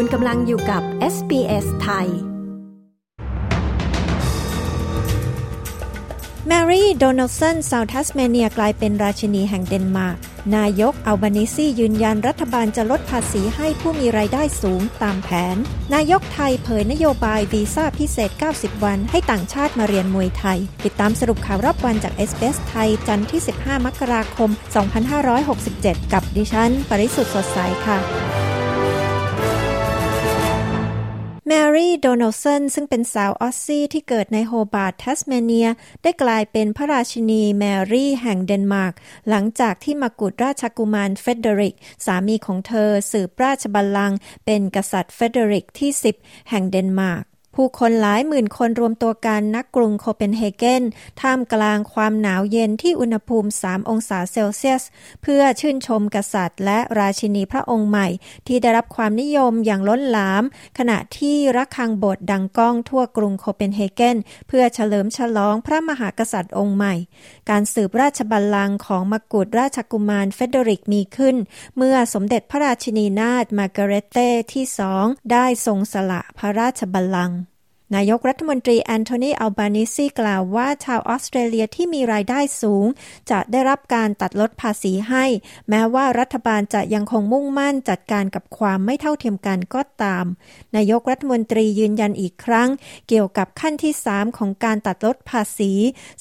คุณกำลังอยู่กับ SBS ไทย แมรี่โดนัลด์สันสาวทัสเมเนียกลายเป็นราชินีแห่งเดนมาร์ก นายกอัลบานีซียืนยันรัฐบาลจะลดภาษีให้ผู้มีรายได้สูงตามแผน นายกไทยเผยนโยบายวีซ่าพิเศษ 90 วันให้ต่างชาติมาเรียนมวยไทย ติดตามสรุปข่าวรอบวันจาก SBS ไทยจันทร์ที่ 15 มกราคม 2567 กับดิฉัน ปริสุทธ์สดใสค่ะ แมรี่โดนัลด์สันซึ่งเป็นสาว Aussie ที่เกิดในโฮบาร์ตทัสเมเนีย ได้กลายเป็นพระราชินีแมรี่แห่งเดนมาร์ก หลังจากที่มกุฎราชกุมารเฟเดริก สามีของเธอสืบราชบัลลังก์เป็นกษัตริย์เฟเดริกที่ 10 แห่งเดนมาร์ก ผู้คนหลายหมื่นคนรวมตัวกันนักกรุงโคเปนเฮเกนท่ามกลางความหนาวเย็นที่อุณหภูมิ 3 องศาเซลเซียส เพื่อชื่นชมกษัตริย์ และราชินีพระองค์ใหม่ ที่ได้รับความนิยมอย่างล้นหลาม ขณะที่ระฆังโบสถ์ดังก้องทั่วกรุงโคเปนเฮเกนเพื่อเฉลิมฉลองพระมหากษัตริย์องค์ใหม่ การสืบราชบัลลังก์ของมกุฎราชกุมารเฟเดริกมีขึ้น เมื่อสมเด็จพระราชินีนาถมาร์กาเรตเต้ที่สองได้ทรงสละพระราชบัลลังก์ นายกรัฐมนตรีแอนโทนีอัลบานิซีกล่าวว่าชาวออสเตรเลียที่มีรายได้สูง จะได้รับการตัดลดภาษีให้ แม้ว่ารัฐบาลจะยังคงมุ่งมั่นจัดการกับความไม่เท่าเทียมกันก็ตาม นายกรัฐมนตรียืนยันอีกครั้ง เกี่ยวกับขั้นที่ 3 ของการตัดลดภาษี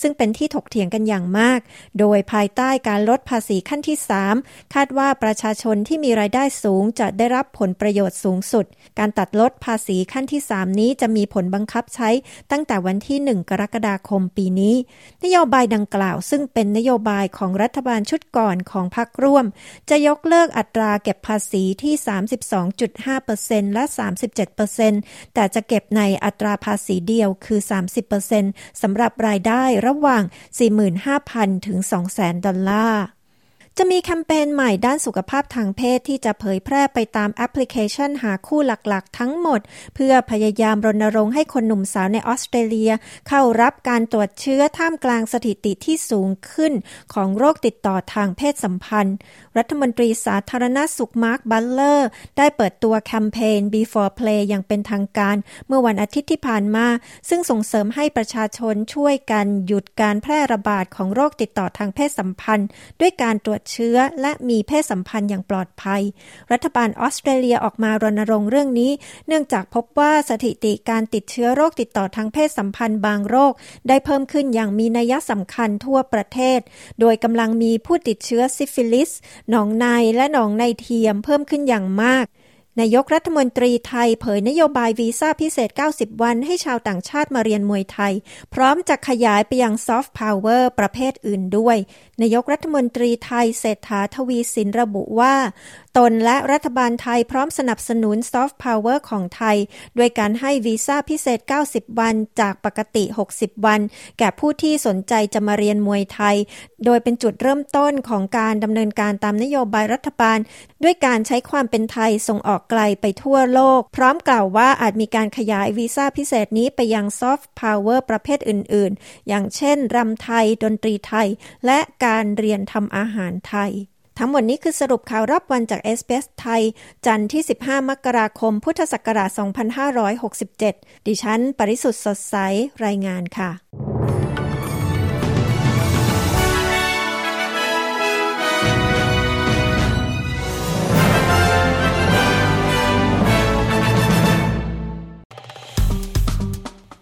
ซึ่งเป็นที่ถกเถียงกันอย่างมาก โดยภายใต้การลดภาษีขั้นที่ 3 คาดว่าประชาชนที่มีรายได้สูงจะได้รับผลประโยชน์สูงสุด การตัดลดภาษีขั้นที่ 3 นี้จะมีผลบังคับใช้ตั้งแต่วันที่ 1 กรกฎาคมปีนี้ นโยบายดังกล่าว ซึ่งเป็นนโยบายของรัฐบาลชุดก่อนของพรรคร่วม จะยกเลิกอัตราเก็บภาษีที่ 32.5%และ 37%แต่จะเก็บในอัตราภาษีเดียวคือ 30%สำหรับรายได้ระหว่าง 45,000 ถึง 200,000 ดอลลาร์ จะมีแคมเปญใหม่ด้านสุขภาพทางเพศที่จะเผยแพร่ไปตามแอปพลิเคชันหาคู่หลักๆ ทั้งหมด เพื่อพยายามรณรงค์ให้คนหนุ่มสาวในออสเตรเลีย เข้ารับการตรวจเชื้อท่ามกลางสถิติที่สูงขึ้น ของโรคติดต่อทางเพศสัมพันธ์ รัฐมนตรีสาธารณสุขมาร์คบัตเลอร์ ได้เปิดตัวแคมเปญ Before Play อย่างเป็นทางการ เมื่อวันอาทิตย์ที่ผ่านมา ซึ่งส่งเสริมให้ประชาชนช่วยกันหยุดการแพร่ระบาดของโรคติดต่อทางเพศสัมพันธ์ ด้วยการตรวจเชื้อ และมีเพศสัมพันธ์อย่างปลอดภัย รัฐบาลออสเตรเลียออกมารณรงค์เรื่องนี้ เนื่องจากพบว่าสถิติการติดเชื้อโรคติดต่อทางเพศสัมพันธ์บางโรค ได้เพิ่มขึ้นอย่างมีนัยสำคัญทั่วประเทศ โดยกำลังมีผู้ติดเชื้อซิฟิลิส หนองในและหนองในเทียมเพิ่มขึ้นอย่างมาก นายกรัฐมนตรีไทยเผยนโยบายวีซ่าพิเศษ 90 วันให้ชาวต่างชาติมาเรียนมวยไทย พร้อมจะขยายไปยังซอฟต์พาวเวอร์ประเภทอื่นด้วย นายกรัฐมนตรีไทยเศรษฐาทวีสินระบุว่า ตนและรัฐบาลไทยพร้อมสนับสนุนซอฟต์พาวเวอร์ของไทยด้วยการให้วีซ่าพิเศษ 90 วันจากปกติ 60 วัน แก่ผู้ที่สนใจจะมาเรียนมวยไทย โดยเป็นจุดเริ่มต้นของการดำเนินการตามนโยบายรัฐบาล ด้วยการใช้ความเป็นไทยส่งออกไกลไปทั่วโลก พร้อมกล่าวว่าอาจมีการขยายวีซ่าพิเศษนี้ไปยังซอฟต์พาวเวอร์ประเภทอื่น ๆ อย่างเช่นรำไทย ดนตรีไทย และการเรียนทำอาหารไทย ทั้งหมดนี้คือสรุปข่าวรอบวันจากเอสเปสไทย จันทร์ที่ 15 มกราคม พุทธศักราช 2567 ดิฉัน ปริสุทธ์สดใส รายงานค่ะ